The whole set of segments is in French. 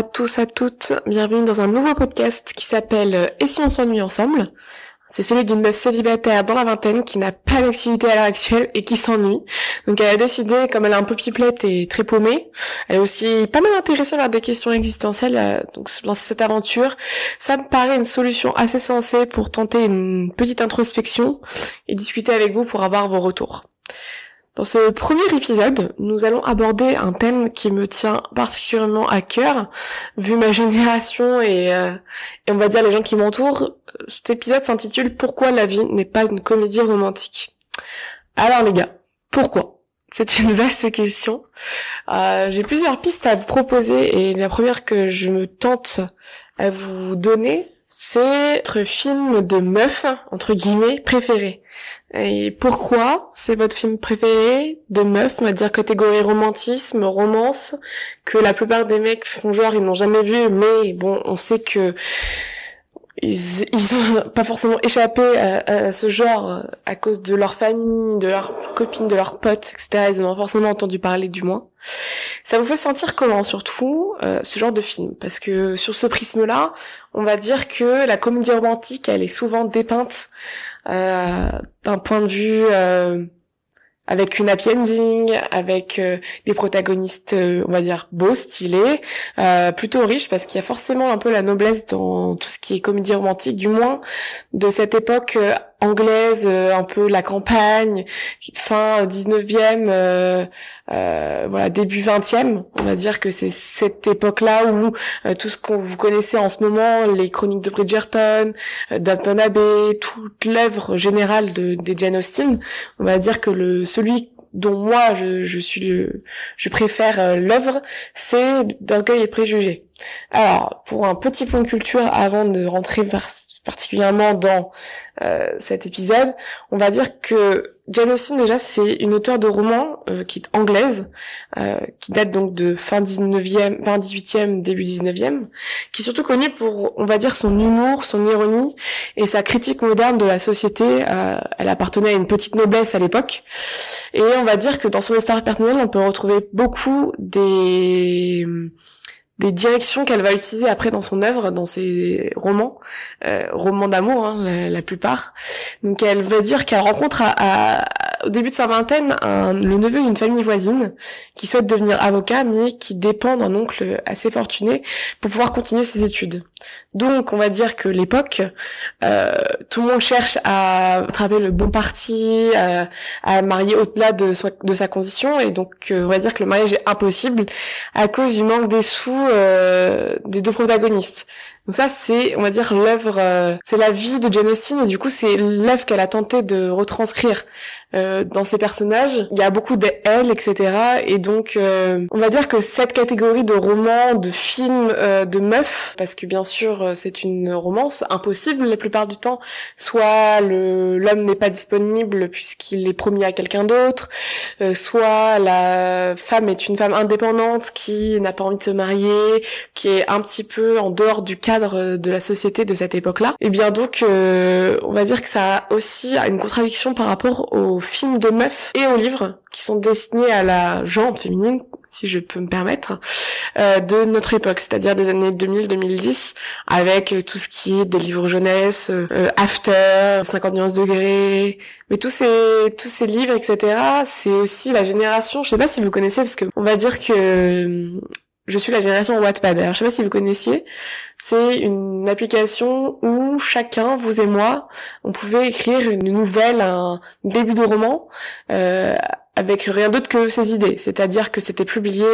à tous, à toutes. Bienvenue dans un nouveau podcast qui s'appelle Et si on s'ennuie ensemble? C'est celui d'une meuf célibataire dans la vingtaine qui n'a pas d'activité à l'heure actuelle et qui s'ennuie. Donc elle a décidé, comme elle est un peu pipelette et très paumée, elle est aussi pas mal intéressée par des questions existentielles, euh, donc se lancer cette aventure. Ça me paraît une solution assez sensée pour tenter une petite introspection et discuter avec vous pour avoir vos retours. Dans ce premier épisode, nous allons aborder un thème qui me tient particulièrement à cœur, vu ma génération et, euh, et on va dire les gens qui m'entourent. Cet épisode s'intitule Pourquoi la vie n'est pas une comédie romantique? Alors les gars, pourquoi? C'est une vaste question. Euh, J'ai plusieurs pistes à vous proposer et la première que je me tente à vous donner, c'est votre film de meuf, entre guillemets, préféré. Et pourquoi c'est votre film préféré de meuf, on va dire catégorie romantisme, romance, que la plupart des mecs font genre ils n'ont jamais vu, mais bon, on sait que ils, ils ont pas forcément échappé à, ce genre euh, à cause de leur famille, de leurs copines, de leurs potes, etc. Ils en ont forcément entendu parler du moins. Ça vous fait sentir comment, surtout, euh, ce genre de film? Parce que sur ce prisme-là, on va dire que la comédie romantique, elle est souvent dépeinte euh, d'un point de vue euh, avec une happy ending, avec euh, des protagonistes, euh, on va dire, beaux, stylés, euh, plutôt riches, parce qu'il y a forcément un peu la noblesse dans tout ce qui est comédie romantique, du moins de cette époque anglaise, un peu la campagne, fin 19e, euh, voilà, début 20e. On va dire que c'est cette époque-là où tout ce qu'on vous connaissez en ce moment, les chroniques de Bridgerton, Downton Abbey, toute l'œuvre générale de, des Jane Austen, on va dire que le celui dont moi je, je suis le, je préfère euh, l'œuvre, c'est d'orgueil et préjugés. Alors, pour un petit point de culture, avant de rentrer particulièrement dans euh, cet épisode, on va dire que Jane Austen, déjà, c'est une auteure de romans euh, qui est anglaise, euh, qui date donc de fin 19e, fin 18e, début 19e, qui est surtout connue pour, on va dire, son humour, son ironie et sa critique moderne de la société. elle appartenait à une petite noblesse à l'époque. Et on va dire que dans son histoire personnelle, on peut retrouver beaucoup des des directions qu'elle va utiliser après dans son œuvre, dans ses romans, euh, romans d'amour hein, la, plupart. Donc elle va dire qu'elle rencontre à, au début de sa vingtaine le neveu d'une famille voisine qui souhaite devenir avocat mais qui dépend d'un oncle assez fortuné pour pouvoir continuer ses études. Donc on va dire que l'époque, euh, tout le monde cherche à attraper le bon parti, à, marier au-delà de, de, sa condition et donc euh, on va dire que le mariage est impossible à cause du manque des sous euh, des deux protagonistes. Donc ça, c'est, on va dire, l'œuvre, euh, c'est la vie de Jane Austen et du coup, c'est l'œuvre qu'elle a tenté de retranscrire euh, dans ses personnages. Il y a beaucoup de elle, etc. Et donc, euh, on va dire que cette catégorie de romans, de films, de meufs, parce que bien sûr, c'est une romance impossible la plupart du temps. Soit l'homme n'est pas disponible puisqu'il est promis à quelqu'un d'autre, soit la femme est une femme indépendante qui n'a pas envie de se marier, qui est un petit peu en dehors du cadre de la société de cette époque-là. Et bien donc, euh, on va dire que ça a aussi une contradiction par rapport aux films de meufs et aux livres qui sont destinés à la gente féminine, si je peux me permettre, euh, de notre époque, c'est-à-dire des années 2000-2010, avec tout ce qui est des livres jeunesse, euh, After, 50 nuances degrés, mais tous ces tous ces livres, etc. C'est aussi la génération. Je sais pas si vous connaissez, parce que on va dire que je suis la génération Wattpad. Alors, je sais pas si vous connaissiez. C'est une application où chacun, vous et moi, on pouvait écrire une nouvelle, un début de roman, euh, avec rien d'autre que ses idées. C'est-à-dire que c'était publié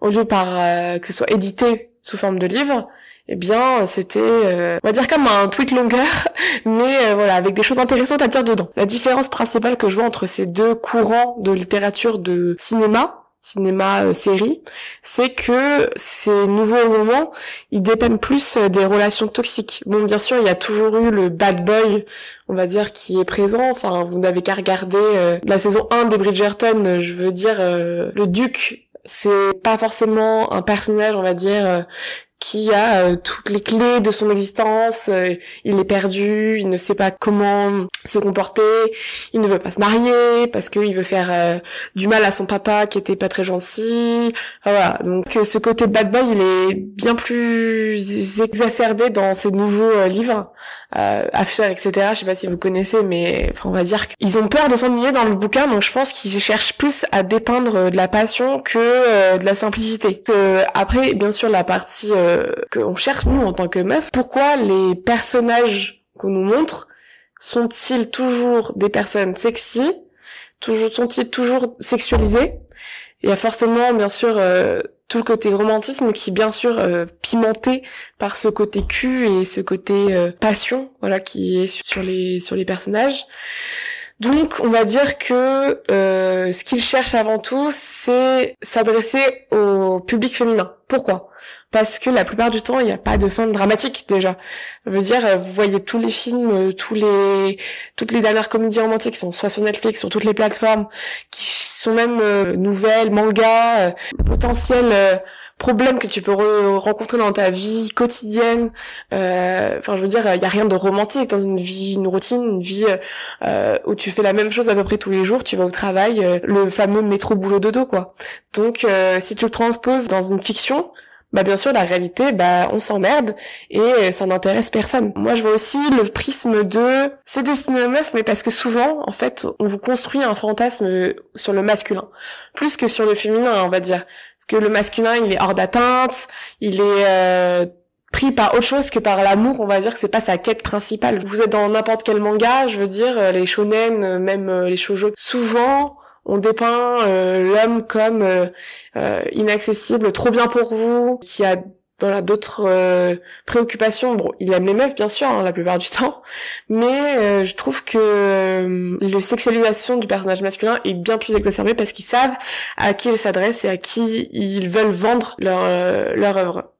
au lieu par euh, que ce soit édité sous forme de livre, eh bien, c'était, euh, on va dire comme un tweet longueur, mais voilà, avec des choses intéressantes à dire dedans. La différence principale que je vois entre ces deux courants de littérature de cinéma, cinéma euh, série, c'est que ces nouveaux romans, ils dépeignent plus euh, des relations toxiques. Bon, bien sûr, il y a toujours eu le bad boy, on va dire, qui est présent. Enfin, vous n'avez qu'à regarder euh, la saison 1 des Bridgerton, je veux dire, le duc, c'est pas forcément un personnage, on va dire, qui a euh, toutes les clés de son existence, euh, il est perdu, il ne sait pas comment se comporter, il ne veut pas se marier parce qu'il veut faire euh, du mal à son papa qui était pas très gentil. Voilà, donc ce côté bad boy, il est bien plus exacerbé dans ces nouveaux livres, euh, After, etc. Je sais pas si vous connaissez, mais enfin, on va dire qu'ils ont peur de s'ennuyer dans le bouquin, donc je pense qu'ils cherchent plus à dépeindre de la passion que de la simplicité. Après, bien sûr, la partie qu'on cherche nous en tant que meuf. Pourquoi les personnages qu'on nous montre sont-ils toujours des personnes sexy Toujours sont-ils toujours sexualisés? Il y a forcément bien sûr euh, tout le côté romantisme qui bien sûr euh, pimenté par ce côté cul et ce côté euh, passion voilà qui est sur les sur les personnages. Donc, on va dire que ce qu'il cherche avant tout, c'est s'adresser public féminin. Pourquoi? Parce que la plupart du temps, il n'y a pas de fin dramatique déjà. Je veux dire, vous voyez tous les films, euh, tous les, toutes les dernières comédies romantiques sont soit sur Netflix, sur toutes les plateformes, qui sont même euh, nouvelles, mangas, euh, potentiels problèmes que tu peux rencontrer dans ta vie quotidienne. Euh, enfin, je veux dire, il y a rien de romantique dans une vie, une routine, une vie euh, où tu fais la même chose à peu près tous les jours. Tu vas au travail, euh, le fameux métro boulot dodo, quoi. Donc, si tu le transposes dans une fiction, bah bien sûr la réalité bah on s'emmerde et ça n'intéresse personne. Moi je vois aussi le prisme de c'est destiné aux meufs mais parce que souvent en fait on vous construit un fantasme sur le masculin plus que sur le féminin on va dire parce que le masculin il est hors d'atteinte, il est euh, pris par autre chose que par l'amour, on va dire que c'est pas sa quête principale. Vous êtes dans n'importe quel manga, je veux dire les shonen, même les shoujo, souvent on dépeint euh, l'homme comme euh, euh, inaccessible, trop bien pour vous, qui a voilà d'autres préoccupations. Bon, il aime les meufs bien sûr hein, la plupart du temps, mais je trouve que le sexualisation du personnage masculin est bien plus exacerbée parce qu'ils savent à qui ils s'adressent et à qui ils veulent vendre leur leur œuvre.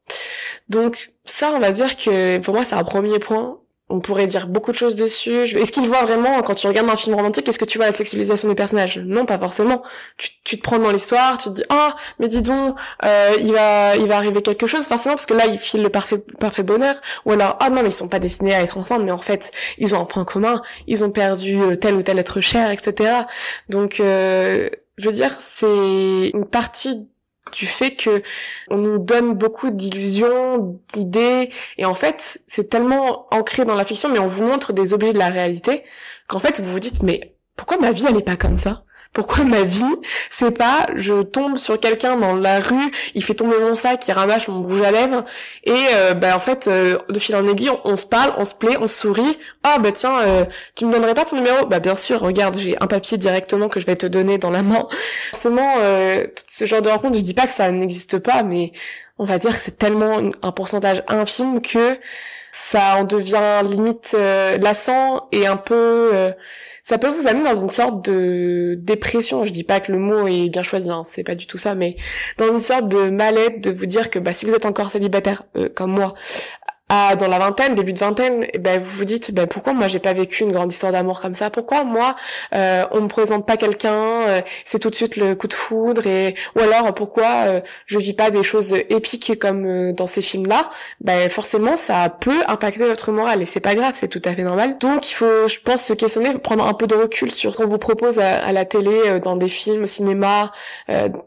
Donc ça, on va dire que pour moi c'est un premier point on pourrait dire beaucoup de choses dessus. Est-ce qu'il voit vraiment, quand tu regardes un film romantique, est-ce que tu vois la sexualisation des personnages? Non, pas forcément. Tu, te prends dans l'histoire, tu te dis ah, mais dis donc, euh, il va, il va arriver quelque chose forcément parce que là, il file le parfait, parfait bonheur. Ou alors ah non, mais ils sont pas destinés à être ensemble, mais en fait, ils ont un point commun, ils ont perdu euh, tel ou tel être cher, etc. Donc, euh, je veux dire, c'est une partie du fait que on nous donne beaucoup d'illusions, d'idées, et en fait, c'est tellement ancré dans la fiction, mais on vous montre des objets de la réalité, qu'en fait, vous vous dites, mais pourquoi ma vie, elle est pas comme ça? Pourquoi ma vie, c'est pas je tombe sur quelqu'un dans la rue, il fait tomber mon sac, il ramasse mon rouge à lèvres et euh, bah en fait euh, de fil en aiguille on, se parle, on se plaît, on sourit. Ah bah tiens, euh, tu me donnerais pas ton numéro? Bah bien sûr, regarde, j'ai un papier directement que je vais te donner dans la main. Forcément, ce genre de rencontre, je dis pas que ça n'existe pas, mais on va dire que c'est tellement un pourcentage infime que ça en devient limite lassant et un peu ça peut vous amener dans une sorte de dépression. Je dis pas que le mot est bien choisi, hein, c'est pas du tout ça, mais dans une sorte de mal-être de vous dire que bah, si vous êtes encore célibataire euh, comme moi, dans la vingtaine, début de vingtaine, eh ben vous vous dites ben pourquoi moi j'ai pas vécu une grande histoire d'amour comme ça? Pourquoi moi euh, on me présente pas quelqu'un, euh, c'est tout de suite le coup de foudre et ou alors pourquoi euh, je vis pas des choses épiques comme euh, dans ces films-là? Ben forcément ça peut impacter votre morale et c'est pas grave, c'est tout à fait normal. Donc il faut je pense se questionner, prendre un peu de recul sur ce qu'on vous propose à, à, la télé, dans des films, au cinéma,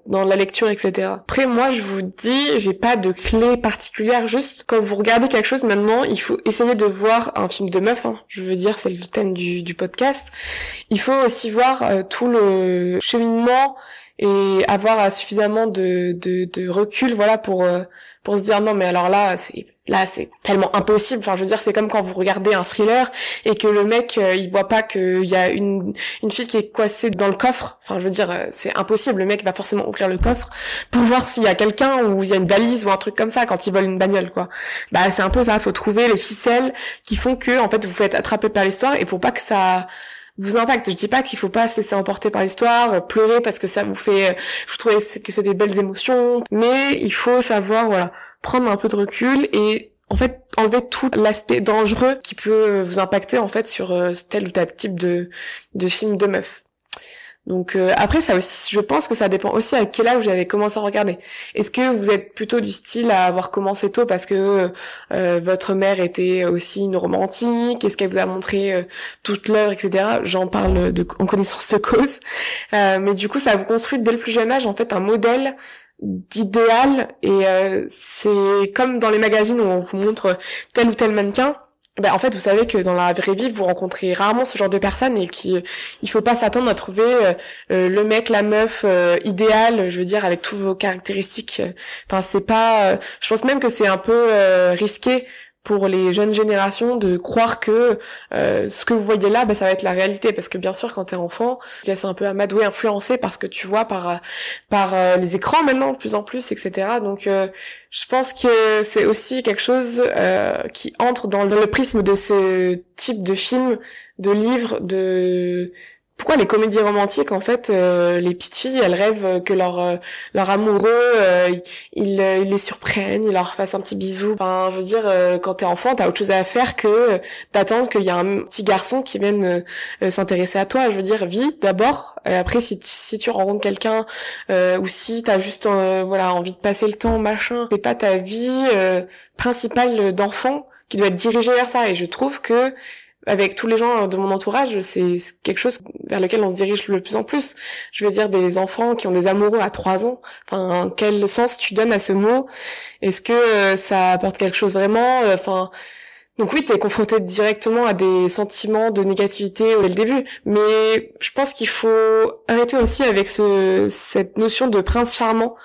dans la lecture, etc. Après moi je vous dis, j'ai pas de clé particulière, juste quand vous regardez quelque chose maintenant, il faut essayer de voir un film de meuf, hein. je veux dire, c'est le thème du, du, podcast. Il faut aussi voir euh, tout le cheminement et avoir suffisamment de, de, de recul, voilà, pour euh, pour se dire non mais alors là c'est là c'est tellement impossible. Enfin je veux dire c'est comme quand vous regardez un thriller et que le mec euh, il voit pas qu'il y a une une fille qui est coincée dans le coffre. Enfin je veux dire euh, c'est impossible. Le mec va forcément ouvrir le coffre pour voir s'il y a quelqu'un ou il y a une balise ou un truc comme ça quand il vole une bagnole quoi. Bah c'est un peu ça. Faut trouver les ficelles qui font que en fait vous faites attraper par l'histoire et pour pas que ça vous impacte. Je dis pas qu'il faut pas se laisser emporter par l'histoire, euh, pleurer parce que ça vous fait, euh, vous trouvez que c'est des belles émotions, mais il faut savoir, voilà, prendre un peu de recul et en fait enlever tout l'aspect dangereux qui peut vous impacter en fait sur euh, tel ou tel type de de film de meuf. Donc euh, après ça aussi, je pense que ça dépend aussi à quel âge vous avez commencé à regarder. Est-ce que vous êtes plutôt du style à avoir commencé tôt parce que euh, votre mère était aussi une romantique? Est-ce qu'elle vous a montré euh, toute l'heure, etc. J'en parle en connaissance de cause. mais du coup, ça vous construit dès le plus jeune âge en fait un modèle d'idéal et c'est comme dans les magazines où on vous montre tel ou tel mannequin ben, en fait, vous savez que dans la vraie vie, vous rencontrez rarement ce genre de personnes et qu'il il faut pas s'attendre à trouver euh, euh, le mec, la meuf euh, idéal, je veux dire, avec toutes vos caractéristiques. Enfin, c'est pas. je pense même que c'est un peu risqué pour les jeunes générations de croire que euh, ce que vous voyez là, bah, ça va être la réalité. Parce que bien sûr, quand t'es enfant, tu es un peu amadoué, influencé par ce que tu vois par par euh, les écrans maintenant, de plus en plus, etc. Donc, euh, je pense que c'est aussi quelque chose qui entre dans le prisme de ce type de film, de livre, de pourquoi les comédies romantiques en fait euh, les petites filles elles rêvent que leur euh, leur amoureux euh, il, les surprenne il leur fasse un petit bisou. Enfin je veux dire quand t'es enfant t'as autre chose à faire que d'attendre qu'il y a un petit garçon qui vienne s'intéresser à toi. Je veux dire vis d'abord après si tu, si tu rencontres quelqu'un ou si t'as juste voilà envie de passer le temps machin c'est pas ta vie principale d'enfant qui doit être dirigée vers ça. Et je trouve que avec tous les gens de mon entourage, c'est quelque chose vers lequel on se dirige le plus en plus. Je veux dire des enfants qui ont des amoureux à trois ans. Enfin, quel sens tu donnes à ce mot? Est-ce que euh, ça apporte quelque chose vraiment? Enfin, donc oui, tu es confronté directement à des sentiments de négativité dès le début, mais je pense qu'il faut arrêter aussi avec ce, cette notion de prince charmant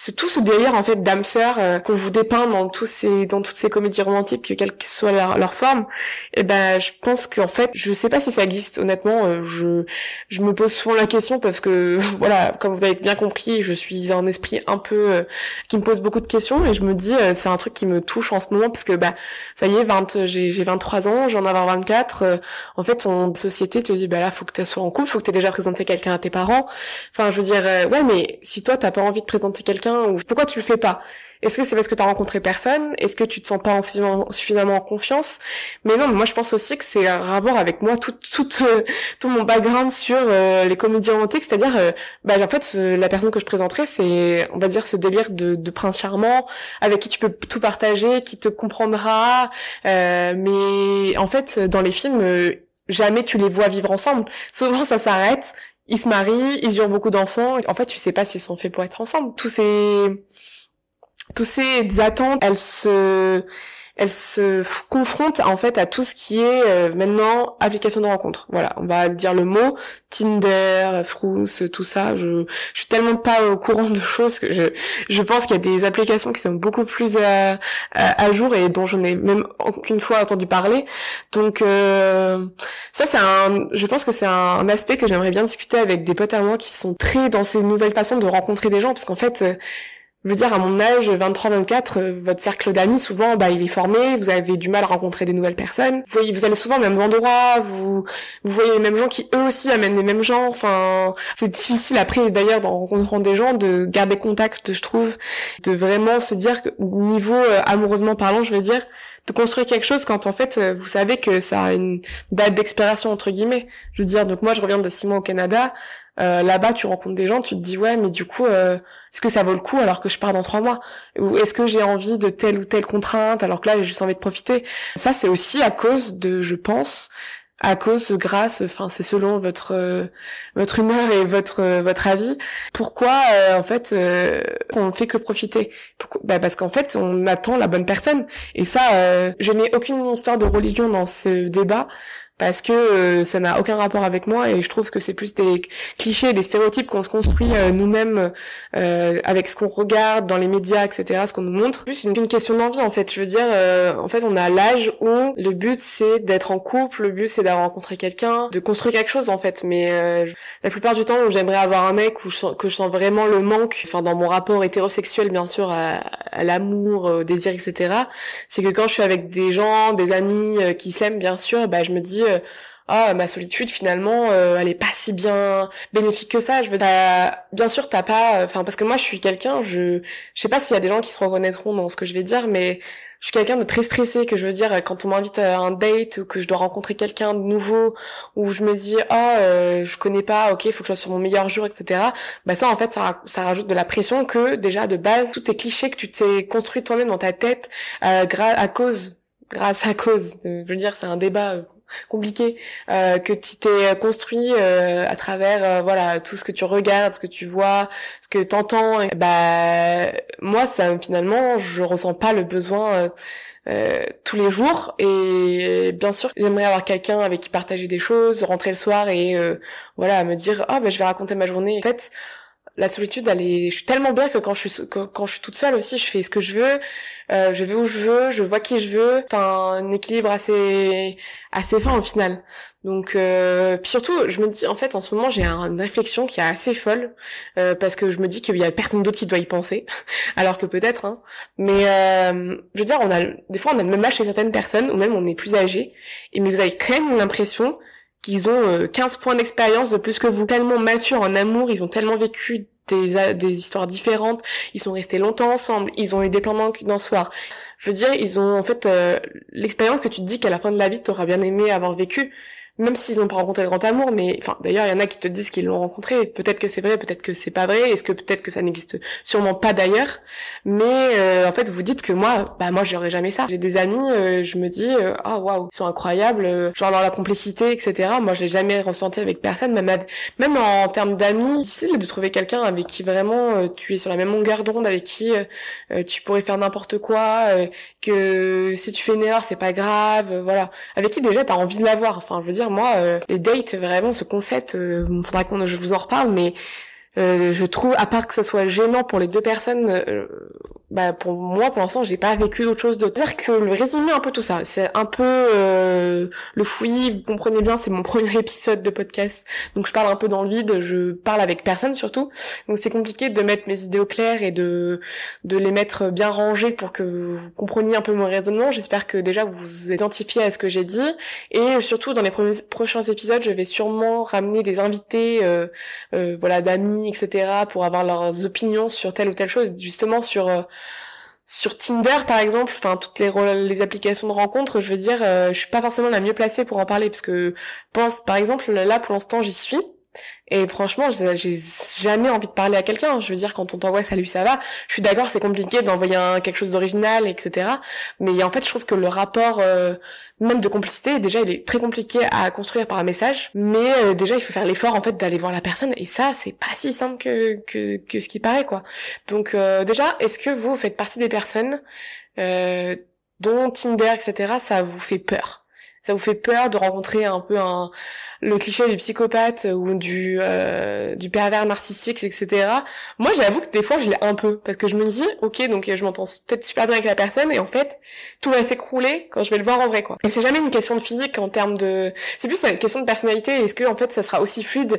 c'est tout ce délire en fait d'âme sœur euh, qu'on vous dépeint dans tous ces dans toutes ces comédies romantiques quelle que soit leur, leur forme. Et eh ben je pense qu'en fait je sais pas si ça existe honnêtement euh, je je me pose souvent la question parce que voilà comme vous avez bien compris je suis un esprit un peu euh, qui me pose beaucoup de questions et je me dis c'est un truc qui me touche en ce moment parce que bah ça y est 20 j'ai j'ai 23 ans j'en ai 24 en fait son société te dit bah là faut que tu sois en couple faut que tu aies déjà présenté quelqu'un à tes parents. Enfin je veux dire ouais mais si toi t'as pas envie de présenter quelqu'un ou pourquoi tu le fais pas? Est-ce que c'est parce que tu as rencontré personne? Est-ce que tu te sens pas suffisamment, en confiance? Mais non, moi je pense aussi que c'est un rapport avec moi tout euh, mon background sur euh, les comédies romantiques, c'est-à-dire euh, bah en fait la personne que je présenterai c'est on va dire ce délire de, prince charmant avec qui tu peux tout partager, qui te comprendra. Mais en fait dans les films jamais tu les vois vivre ensemble. Souvent ça s'arrête ils se marient, ils eurent beaucoup d'enfants. En fait, tu sais pas s'ils sont faits pour être ensemble. Tous ces, tous ces attentes, elles se, elle se confronte en fait à tout ce qui est euh, maintenant application de rencontre. Voilà, on va dire le mot Tinder, Fruits, tout ça. Je, je suis tellement pas au courant de choses que je, je pense qu'il y a des applications qui sont beaucoup plus à, jour et dont je n'ai même aucune fois entendu parler. Donc euh, ça c'est un, je pense que c'est un, aspect que j'aimerais bien discuter avec des potes à moi qui sont très dans ces nouvelles façons de rencontrer des gens parce qu'en fait euh, je veux dire, à mon âge, 23-24, euh, votre cercle d'amis, souvent, bah, il est formé, vous avez du mal à rencontrer des nouvelles personnes. Vous voyez, vous allez souvent aux mêmes endroits, vous, vous voyez les mêmes gens qui, eux aussi, amènent les mêmes gens. Enfin, c'est difficile après, d'ailleurs, d'en rencontrant des gens, de garder contact, je trouve, de vraiment se dire que, niveau euh, amoureusement parlant, je veux dire, de construire quelque chose quand en fait euh, vous savez que ça a une date d'expiration entre guillemets. Je veux dire donc moi je reviens de six mois au Canada, euh, là-bas tu rencontres des gens, tu te dis ouais mais du coup euh, est-ce que ça vaut le coup alors que je pars dans trois mois? Ou est-ce que j'ai envie de telle ou telle contrainte alors que là j'ai juste envie de profiter? Ça c'est aussi à cause de je pense à cause, grâce, enfin c'est selon votre euh, votre humeur et votre euh, votre avis. Pourquoi euh, en fait on fait que profiter? Bah, parce qu'en fait on attend la bonne personne. Et ça je n'ai aucune histoire de religion dans ce débat parce que euh, ça n'a aucun rapport avec moi et je trouve que c'est plus des clichés, des stéréotypes qu'on se construit euh, nous-mêmes euh, avec ce qu'on regarde dans les médias, etc., ce qu'on nous montre. Plus une, question d'envie en fait. Je veux dire, en fait, on a l'âge où le but c'est d'être en couple, le but c'est d'avoir rencontré quelqu'un, de construire quelque chose en fait. Mais la plupart du temps j'aimerais avoir un mec où je sens, que je sens vraiment le manque, enfin dans mon rapport hétérosexuel bien sûr à, à l'amour, au désir, etc., c'est que quand je suis avec des gens, des amis qui s'aiment bien sûr, bah je me dis euh, ah ma solitude finalement euh, elle est pas si bien bénéfique que ça. Je veux bien sûr t'as pas enfin parce que moi je suis quelqu'un je je sais pas s'il y a des gens qui se reconnaîtront dans ce que je vais dire mais je suis quelqu'un de très stressé que je veux dire quand on m'invite à un date ou que je dois rencontrer quelqu'un de nouveau ou je me dis ah oh, je connais pas ok faut que je sois sur mon meilleur jour etc bah ça en fait ça, rajoute de la pression que déjà de base tout est cliché que tu t'es construit toi-même dans ta tête euh, à cause grâce à cause je veux dire c'est un débat euh, compliqué euh, que tu t'es construit euh, à travers euh, voilà tout ce que tu regardes, ce que tu vois, ce que t'entends. Bah moi ça finalement je ressens pas le besoin euh, tous les jours et bien sûr j'aimerais avoir quelqu'un avec qui partager des choses, rentrer le soir et voilà me dire ah ben je vais raconter ma journée. En fait la solitude, elle est, je suis tellement bien que quand je suis quand, je suis toute seule aussi, je fais ce que je veux, euh, je vais où je veux, je vois qui je veux. T'as un équilibre assez assez fin au final. Donc euh, puis surtout, je me dis en fait en ce moment j'ai une réflexion qui est assez folle euh, parce que je me dis qu'il y a personne d'autre qui doit y penser, alors que peut-être. Hein. Mais euh, je veux dire, on a des fois on a le même âge chez certaines personnes ou même on est plus âgé, et mais vous avez quand même l'impression qu'ils ont 15 euh, points d'expérience de plus que vous. Tellement matures en amour, ils ont tellement vécu des, des histoires différentes, ils sont restés longtemps ensemble, ils ont eu des plans d'un soir. Je veux dire, ils ont en fait euh, l'expérience que tu te dis qu'à la fin de la vie, tu auras bien aimé avoir vécu même s'ils n'ont pas rencontré le grand amour, mais enfin d'ailleurs il y en a qui te disent qu'ils l'ont rencontré. Peut-être que c'est vrai, peut-être que c'est pas vrai. Est-ce que peut-être que ça n'existe sûrement pas d'ailleurs? Mais euh, en fait vous dites que moi, bah moi j'aurais jamais ça. J'ai des amis, euh, je me dis euh, ah waouh ils sont incroyables, genre dans la complicité etc. Moi je l'ai jamais ressenti avec personne, même même en termes d'amis, difficile de trouver quelqu'un avec qui vraiment tu es sur la même longueur d'onde, avec qui tu pourrais faire n'importe quoi, que si tu fais une erreur c'est pas grave, voilà. Avec qui déjà t'as envie de l'avoir. Enfin je veux dire moi, euh, les dates, vraiment, ce concept, euh, faudra qu'on je vous en reparle, mais euh, je trouve, à part que ça soit gênant pour les deux personnes, euh, bah pour moi, pour l'instant, j'ai pas vécu autre chose de dire que le résumé un peu tout ça. C'est un peu euh, le fouillis. Vous comprenez bien, c'est mon premier épisode de podcast, donc je parle un peu dans le vide. Je parle avec personne surtout, donc c'est compliqué de mettre mes idées au clair et de de les mettre bien rangées pour que vous compreniez un peu mon raisonnement. J'espère que déjà vous vous identifiez à ce que j'ai dit et surtout dans les prochains épisodes, je vais sûrement ramener des invités, voilà, d'amis etc., pour avoir leurs opinions sur telle ou telle chose, justement sur euh, sur Tinder par exemple, enfin toutes les les applications de rencontres, je veux dire, euh, je suis pas forcément la mieux placée pour en parler parce que pense par exemple là pour l'instant j'y suis et franchement, j'ai jamais envie de parler à quelqu'un. Je veux dire, quand on t'envoie salut, ça va. Je suis d'accord, c'est compliqué d'envoyer quelque chose d'original, etc. Mais en fait, je trouve que le rapport, euh, même de complicité, déjà, il est très compliqué à construire par un message. Mais euh, déjà, il faut faire l'effort, en fait, d'aller voir la personne. Et ça, c'est pas si simple que, que, ce qui paraît, quoi. Donc, euh, déjà, est-ce que vous faites partie des personnes dont Tinder, etc., ça vous fait peur? Ça vous fait peur de rencontrer un peu un le cliché du psychopathe ou du euh, du pervers narcissique etc moi j'avoue que des fois je l'ai un peu parce que je me dis ok donc je m'entends peut-être super bien avec la personne et en fait tout va s'écrouler quand je vais le voir en vrai quoi. Et c'est jamais une question de physique en termes de c'est plus une question de personnalité. Est-ce que en fait ça sera aussi fluide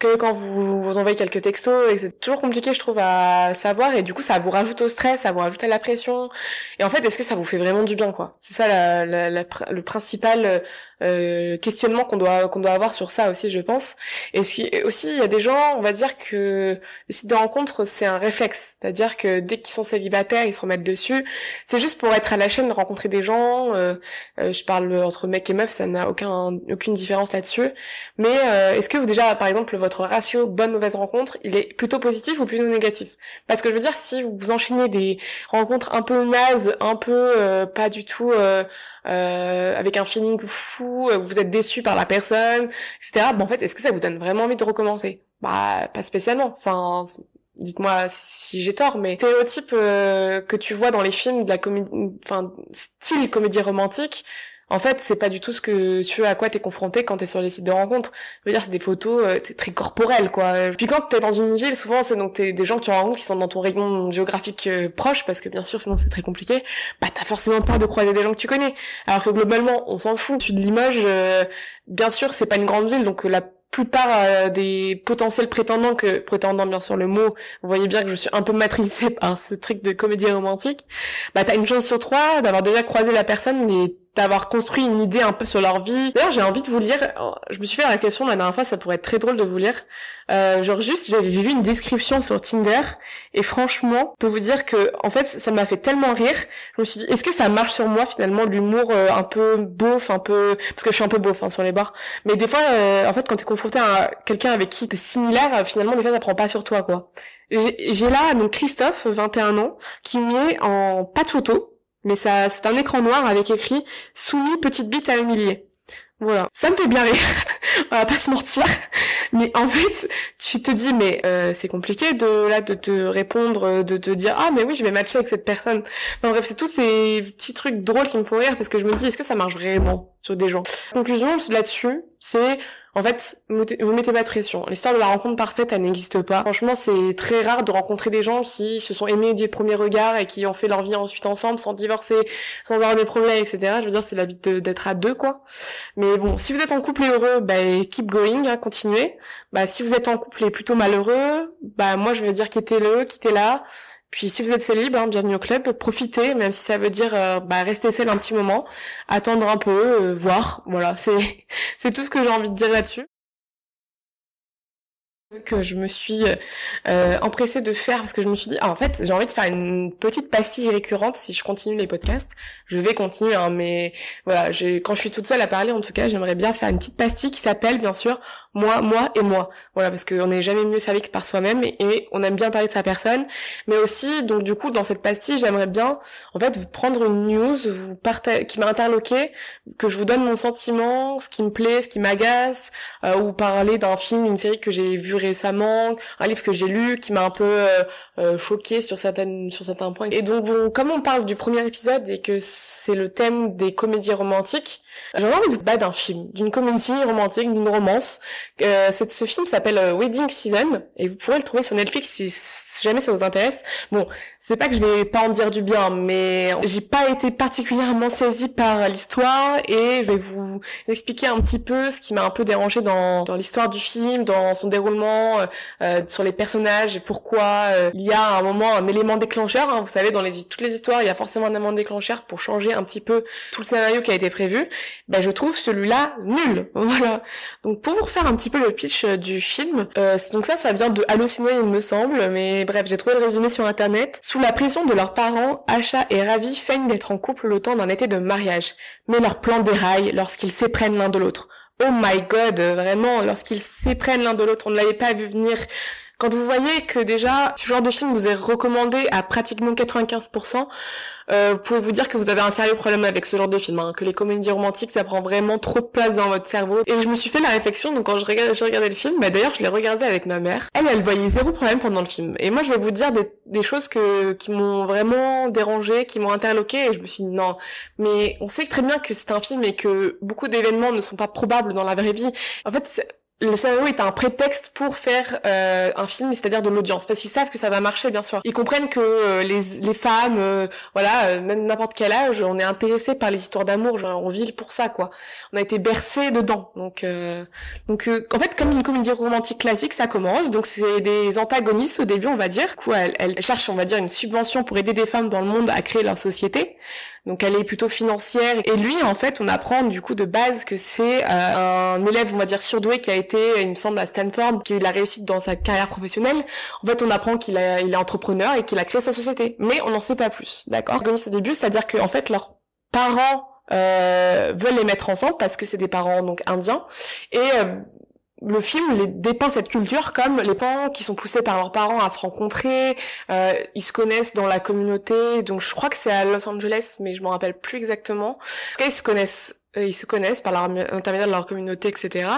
que quand vous vous envoyez quelques textos et c'est toujours compliqué je trouve à savoir et du coup ça vous rajoute au stress ça vous rajoute à la pression. Et en fait est-ce que ça vous fait vraiment du bien quoi? C'est ça la, la, le principal euh, questionnement qu'on doit qu'on doit avoir sur ça aussi je pense. Et aussi il y a des gens on va dire que les sites de rencontres c'est un réflexe. C'est-à-dire que dès qu'ils sont célibataires ils se remettent dessus. C'est juste pour être à la chaîne rencontrer des gens euh, euh, je parle entre mec et meuf ça n'a aucun aucune différence là-dessus. Mais euh, est-ce que vous déjà par exemple votre ratio bonne mauvaise rencontre il est plutôt positif ou plutôt négatif? Parce que je veux dire si vous enchaînez des rencontres un peu nazes un peu pas du tout avec un feeling fou euh, vous êtes déçu par la personne, etc. Bon, en fait, est-ce que ça vous donne vraiment envie de recommencer? Bah, pas spécialement. Enfin, dites-moi si j'ai tort, mais stéréotype euh, que tu vois dans les films de la comédie, enfin style comédie romantique, en fait, c'est pas du tout ce que tu à quoi t'es confronté quand t'es sur les sites de rencontres. Je veux dire, c'est des photos euh, très corporelles, quoi. Puis quand t'es dans une ville, souvent, c'est donc t'es des gens que tu rencontres qui sont dans ton rayon géographique euh, proche, parce que bien sûr, sinon c'est très compliqué. Bah, t'as forcément peur de croiser des gens que tu connais. Alors que globalement, on s'en fout. Suis de Limoges, euh, bien sûr, c'est pas une grande ville, donc la plupart euh, des potentiels prétendants que prétendant bien sûr le mot vous voyez bien que je suis un peu matricée par ce truc de comédie romantique bah t'as une chance sur trois d'avoir déjà croisé la personne et d'avoir construit une idée un peu sur leur vie. D'ailleurs, j'ai envie de vous lire. Je me suis fait la question la dernière fois, ça pourrait être très drôle de vous lire. Euh, genre juste, j'avais vu une description sur Tinder et franchement, je peux vous dire que en fait, ça m'a fait tellement rire. Je me suis dit, est-ce que ça marche sur moi finalement l'humour euh, un peu beauf, un peu parce que je suis un peu beauf hein, sur les bars. Mais des fois, euh, en fait, quand t'es confronté à quelqu'un avec qui t'es similaire, euh, finalement, des fois, ça prend pas sur toi, quoi. J'ai là donc Christophe, 21 ans, qui met en pas de photo, mais ça, c'est un écran noir avec écrit soumis petite bite à humilier. Voilà, ça me fait bien rire. On va pas se mentir. Mais en fait, tu te dis mais euh, c'est compliqué de là de te répondre, de te dire ah mais oui je vais matcher avec cette personne. Enfin, bref, c'est tous ces petits trucs drôles qui me font rire parce que je me dis est-ce que ça marche vraiment? Sur des gens. Conclusion là-dessus, c'est en fait, vous mettez pas de pression. L'histoire de la rencontre parfaite, elle n'existe pas. Franchement, c'est très rare de rencontrer des gens qui se sont aimés du premier regard et qui ont fait leur vie ensuite ensemble, sans divorcer, sans avoir des problèmes, etc. Je veux dire, c'est la vie d'être à deux, quoi. Mais bon, si vous êtes en couple et heureux, bah, keep going, hein, continuez. Bah, si vous êtes en couple et plutôt malheureux, bah, moi, je veux dire, quittez-le, quittez-la. Puis si vous êtes célib, hein, bienvenue au club, profitez, même si ça veut dire euh, bah, rester seul un petit moment, attendre un peu, euh, voir, voilà, c'est c'est tout ce que j'ai envie de dire là-dessus que je me suis euh, empressée de faire parce que je me suis dit ah, en fait j'ai envie de faire une petite pastille récurrente si je continue les podcasts. Je vais continuer hein, mais voilà j'ai quand je suis toute seule à parler en tout cas j'aimerais bien faire une petite pastille qui s'appelle bien sûr moi moi et moi. Voilà parce qu'on n'est jamais mieux servi que par soi-même et, on aime bien parler de sa personne. Mais aussi donc du coup dans cette pastille j'aimerais bien en fait vous prendre une news vous qui m'a interloqué que je vous donne mon sentiment ce qui me plaît ce qui m'agace euh, ou parler d'un film une série que j'ai vu récemment, un livre que j'ai lu qui m'a un peu euh, euh, choqué sur certaines sur certains points. Et donc comme on parle du premier épisode et que c'est le thème des comédies romantiques, j'avais envie de battre d'un film, d'une comédie romantique, d'une romance. Euh, ce film s'appelle euh, Wedding Season et vous pourrez le trouver sur Netflix si, si jamais ça vous intéresse. Bon, c'est pas que je vais pas en dire du bien, mais j'ai pas été particulièrement saisie par l'histoire et je vais vous expliquer un petit peu ce qui m'a un peu dérangé dans, dans l'histoire du film, dans son déroulement, euh, euh sur les personnages et pourquoi euh, il y a à un moment un élément déclencheur. Hein. Vous savez, dans les, toutes les histoires, il y a forcément un élément déclencheur pour changer un petit peu tout le scénario qui a été prévu. Ben, je trouve celui-là nul. Voilà. Donc pour vous refaire un petit peu le pitch euh, du film, donc ça, ça vient de Halluciné, il me semble, mais bref, j'ai trouvé le résumé sur internet. Sous la pression de leurs parents, Asha et Ravi feignent d'être en couple le temps d'un été de mariage. Mais leur plan déraille lorsqu'ils s'éprennent l'un de l'autre. Oh my god, vraiment, lorsqu'ils s'éprennent l'un de l'autre, on ne l'avait pas vu venir. Quand vous voyez que déjà ce genre de film vous est recommandé à pratiquement 95%, euh, vous pouvez vous dire que vous avez un sérieux problème avec ce genre de film, hein, que les comédies romantiques ça prend vraiment trop de place dans votre cerveau. Et je me suis fait la réflexion, donc quand je regardais, je regardais le film, bah d'ailleurs je l'ai regardé avec ma mère. Elle, elle voyait zéro problème pendant le film. Et moi je vais vous dire des, des choses que qui m'ont vraiment dérangé, qui m'ont interloqué, et je me suis dit non, mais on sait très bien que c'est un film et que beaucoup d'événements ne sont pas probables dans la vraie vie. En fait, le scénario est un prétexte pour faire euh, un film, c'est-à-dire de l'audience, parce qu'ils savent que ça va marcher, bien sûr. Ils comprennent que euh, les, les femmes, euh, voilà, même n'importe quel âge, on est intéressé par les histoires d'amour, on vit pour ça, quoi. On a été bercé dedans, donc, donc, en fait, comme une comédie romantique classique, ça commence. Donc c'est des antagonistes au début, on va dire. Du coup, elles, elles cherchent, on va dire, une subvention pour aider des femmes dans le monde à créer leur société. Donc elle est plutôt financière. Et lui, en fait, on apprend du coup de base que c'est euh, un élève, on va dire, surdoué qui a été, il me semble, à Stanford, qui a eu dans sa carrière professionnelle. En fait, on apprend qu'il il est entrepreneur et qu'il a créé sa société. Mais on n'en sait pas plus, d'accord? Organisé au début, c'est-à-dire qu'en fait, leurs parents euh, veulent les mettre ensemble parce que c'est des parents donc indiens et euh, le film les dépeint cette culture comme les parents qui sont poussés par leurs parents à se rencontrer, euh, ils se connaissent dans la communauté, donc je crois que c'est à Los Angeles, mais je m'en rappelle plus exactement. En tout cas, ils se connaissent ils se connaissent par l'intermédiaire de leur communauté, etc.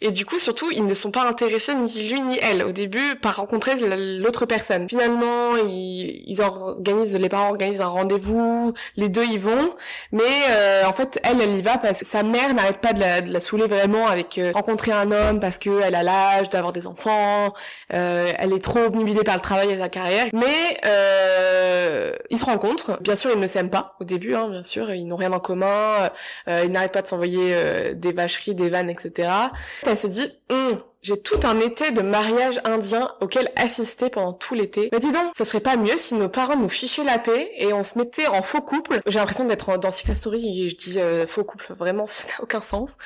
Et du coup, surtout, ils ne sont pas intéressés ni lui ni elle au début par rencontrer l'autre personne. Finalement, ils, ils, organisent, les parents organisent un rendez-vous, les deux y vont, mais euh, en fait, elle, elle y va parce que sa mère n'arrête pas de la, de la saouler vraiment avec euh, rencontrer un homme parce que elle a l'âge d'avoir des enfants, elle est trop obnubilée par le travail et sa carrière. Mais ils se rencontrent. Bien sûr, ils ne s'aiment pas au début, hein, bien sûr, ils n'ont rien en commun. Euh, n'arrête pas de s'envoyer euh, des vacheries, des vannes, etc. Elle se dit, hum, j'ai tout un été de mariage indien auquel assister pendant tout l'été. Mais dis donc, ça serait pas mieux si nos parents nous fichaient la paix et on se mettait en faux couple. J'ai l'impression d'être dans Secret Story et je dis euh, faux couple, vraiment ça n'a aucun sens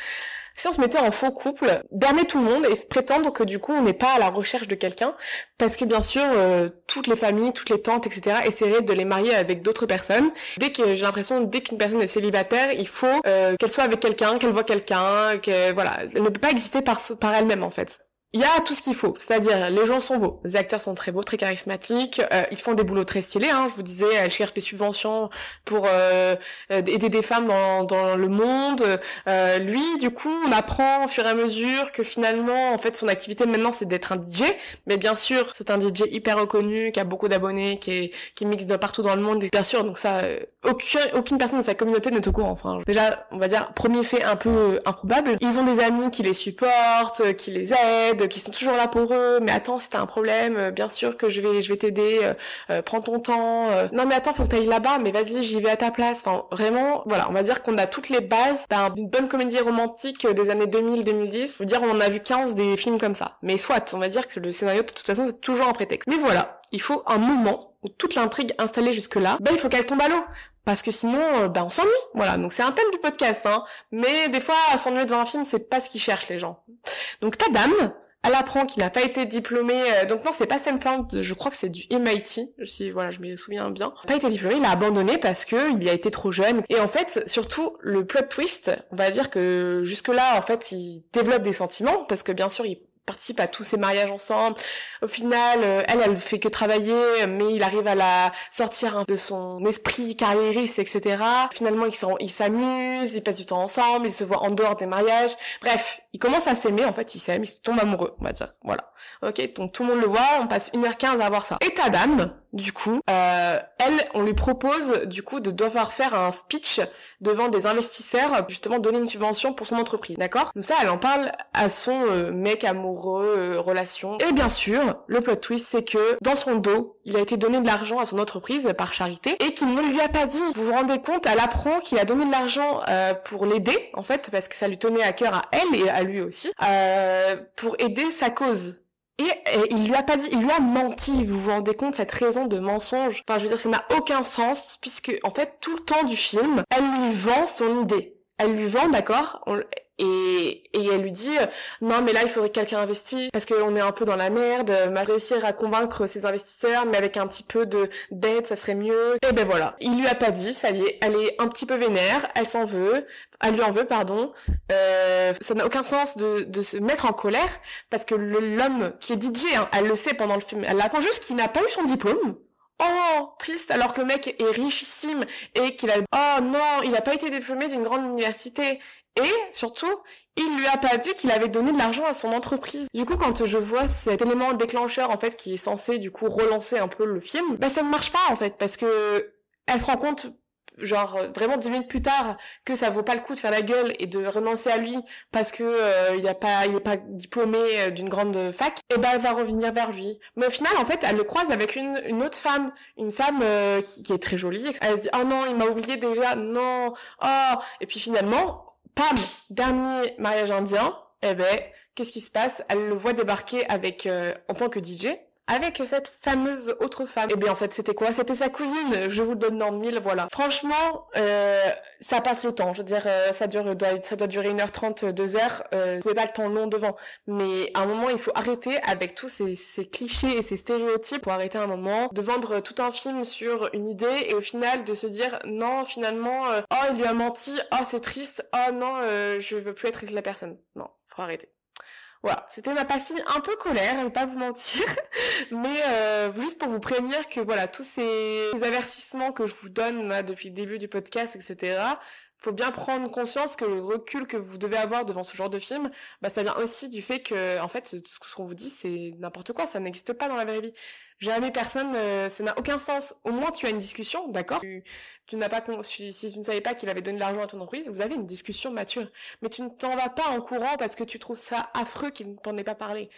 si on se mettait en faux couple, berner tout le monde et prétendre que du coup on n'est pas à la recherche de quelqu'un, parce que bien sûr euh, toutes les familles, toutes les tantes, etc. essaieraient de les marier avec d'autres personnes. Dès que j'ai l'impression, dès qu'une personne est célibataire, il faut euh, qu'elle soit avec quelqu'un, qu'elle voit quelqu'un, que voilà, elle ne peut pas exister par par elle-même en fait il y a tout ce qu'il faut, c'est-à-dire les gens sont beaux, les acteurs sont très beaux, très charismatiques, euh, ils font des boulots très stylés. Hein, je vous disais, elles cherchent des subventions pour euh, euh, aider des femmes dans, dans le monde. lui, du coup, on apprend au fur et à mesure que finalement, en fait, son activité maintenant, c'est d'être un DJ. Mais bien sûr, c'est un DJ hyper reconnu, qui a beaucoup d'abonnés, qui qui mixe de partout dans le monde. Bien sûr, donc ça, aucune aucune personne de sa communauté n'est au courant. Enfin, déjà, on va dire premier fait un peu improbable. Ils ont des amis qui les supportent, qui les aident qui sont toujours là pour eux. Mais attends, si t'as un problème, euh, bien sûr que je vais, je vais t'aider. Euh, euh, prends ton temps. non mais attends, faut que t'ailles là-bas. Mais vas-y, j'y vais à ta place. Enfin, vraiment, voilà, on va dire qu'on a toutes les bases d'une bonne comédie romantique des années 2000-2010. Je veux dire, on en a vu 15 des films comme ça. Mais soit, on va dire que le scénario, de toute façon, c'est toujours un prétexte. Mais voilà, il faut un moment où toute l'intrigue installée jusque-là, ben il faut qu'elle tombe à l'eau parce que sinon ben on s'ennuie voilà donc c'est un thème du podcast hein mais des fois s'ennuyer devant un film c'est pas ce qu'ils cherchent les gens donc ta dame elle apprend qu'il n'a pas été diplômé, euh, donc non, c'est pas Stanford, je crois que c'est du MIT, si voilà, je me souviens bien. Pas été diplômé, il a abandonné parce que il a été trop jeune. Et en fait, surtout le plot twist, on va dire que jusque là, en fait, il développe des sentiments parce que bien sûr, il participe à tous ces mariages ensemble. Au final, euh, elle, elle fait que travailler, mais il arrive à la sortir de son esprit carriériste, etc. Finalement, ils s'amusent, ils passent du temps ensemble, ils se voient en dehors des mariages. Bref, ils commencent à s'aimer, en fait, ils s'aiment, ils se tombent amoureux, on va dire. Voilà. Ok, donc tout le monde le voit, on passe 1h15 à voir ça. Et ta dame, du coup, euh, elle, on lui propose du coup de devoir faire un speech devant des investisseurs, justement donner une subvention pour son entreprise, d'accord? Donc ça, elle en parle à son euh, mec amoureux, euh, relation. Et bien sûr, le plot twist, c'est que dans son dos, il a été donné de l'argent à son entreprise par charité et qu'il ne lui a pas dit. Vous vous rendez compte, elle apprend qu'il a donné de l'argent pour l'aider, en fait, parce que ça lui tenait à cœur à elle et à lui aussi, pour aider sa cause. Et, il lui a pas dit, il lui a menti. Vous vous rendez compte cette raison de mensonge Enfin, je veux dire, ça n'a aucun sens puisque en fait tout le temps du film, elle lui vend son idée. Elle lui vend, d'accord et, et elle lui dit non mais là il faudrait que quelqu'un investisse parce qu'on est un peu dans la merde m'a réussir à convaincre ses investisseurs mais avec un petit peu de d'aide ça serait mieux. Et ben voilà. Il lui a pas dit ça y est elle est un petit peu vénère elle s'en veut elle lui en veut pardon. Euh, ça n'a aucun sens de, de se mettre en colère parce que l'homme qui est DJ hein, elle le sait pendant le film elle apprend juste qu'il n'a pas eu son diplôme. Oh, triste, alors que le mec est richissime et qu'il a... Oh non, il n'a pas été diplômé d'une grande université. Et surtout, il lui a pas dit qu'il avait donné de l'argent à son entreprise. Du coup, quand je vois cet élément déclencheur en fait qui est censé du coup relancer un peu le film, bah ça ne marche pas en fait parce que elle se rend compte genre vraiment dix minutes plus tard que ça vaut pas le coup de faire la gueule et de renoncer à lui parce que euh, il a pas il est pas diplômé euh, d'une grande fac et ben elle va revenir vers lui. Mais au final en fait elle le croise avec une, une autre femme. Une femme euh, qui, qui, est très jolie. Elle se dit oh non il m'a oublié déjà. Non. Oh et puis finalement pam, dernier mariage indien, eh ben, qu'est-ce qui se passe? Elle le voit débarquer avec, euh, en tant que DJ, avec cette fameuse autre femme. Eh bien en fait c'était quoi? C'était sa cousine. Je vous le donne le mille, voilà. Franchement, euh, ça passe le temps. Je veux dire, euh, ça dure, ça doit durer 1h30, 2h. Euh, vous pouvez pas le temps long devant. Mais à un moment, il faut arrêter avec tous ces, clichés et ces stéréotypes pour arrêter un moment de vendre tout un film sur une idée et au final de se dire non finalement, euh, oh il lui a menti, oh c'est triste, oh non je veux plus être avec la personne. Non, faut arrêter. Voilà, c'était ma pastille un peu colère, je vais pas vous mentir, mais euh, juste pour vous prévenir que voilà, tous ces avertissements que je vous donne depuis le début du podcast, etc., faut bien prendre conscience que le recul que vous devez avoir devant ce genre de film, bah ça vient aussi du fait que en fait ce qu'on vous dit c'est n'importe quoi, ça n'existe pas dans la vraie vie. Jamais personne, euh, ça n'a aucun sens. Au moins tu as une discussion, d'accord? Tu, n'as pas si, tu ne savais pas qu'il avait donné l'argent à ton entreprise, vous avez une discussion mature. Mais tu ne t'en vas pas en courant parce que tu trouves ça affreux qu'il ne t'en ait pas parlé.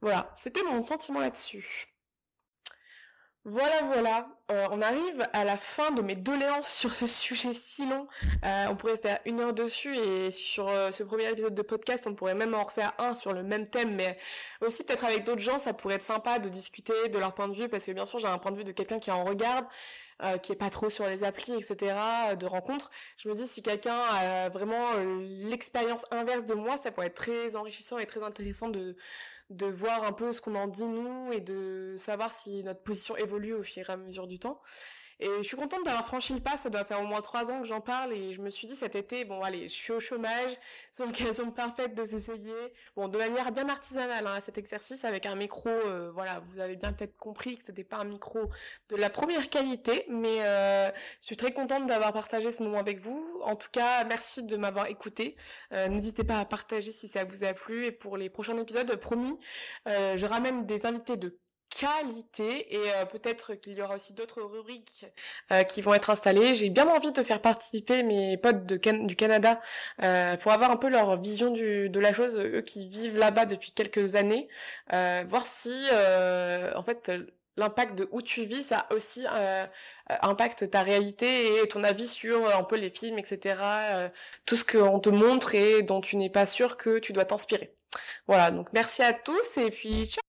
Voilà, c'était mon sentiment là-dessus. Voilà, voilà. Euh, on arrive à la fin de mes doléances sur ce sujet si long. Euh, on pourrait faire une heure dessus et sur euh, ce premier épisode de podcast, on pourrait même en refaire un sur le même thème, mais aussi peut-être avec d'autres gens, ça pourrait être sympa de discuter de leur point de vue, parce que bien sûr j'ai un point de vue de quelqu'un qui en regarde, euh, qui est pas trop sur les applis, etc., de rencontres. Je me dis si quelqu'un a vraiment l'expérience inverse de moi, ça pourrait être très enrichissant et très intéressant de de voir un peu ce qu'on en dit nous et de savoir si notre position évolue au fur et à mesure du temps. Et je suis contente d'avoir franchi le pas, ça doit faire au moins trois ans que j'en parle et je me suis dit cet été, bon allez, je suis au chômage, c'est l'occasion parfaite de s'essayer, bon de manière bien artisanale hein, cet exercice avec un micro, euh, voilà, vous avez bien peut-être compris que c'était pas un micro de la première qualité, mais euh, je suis très contente d'avoir partagé ce moment avec vous. En tout cas, merci de m'avoir écouté. Euh, N'hésitez pas à partager si ça vous a plu et pour les prochains épisodes, promis, je ramène des invités de qualité et euh, peut-être qu'il y aura aussi d'autres rubriques euh, qui vont être installées. J'ai bien envie de faire participer mes potes du Canada euh, pour avoir un peu leur vision du, de la chose, eux qui vivent là-bas depuis quelques années, voir si en fait l'impact de où tu vis, ça aussi impacte ta réalité et ton avis sur un peu les films, etc. tout ce qu'on te montre et dont tu n'es pas sûr que tu dois t'inspirer. Voilà, donc merci à tous et puis ciao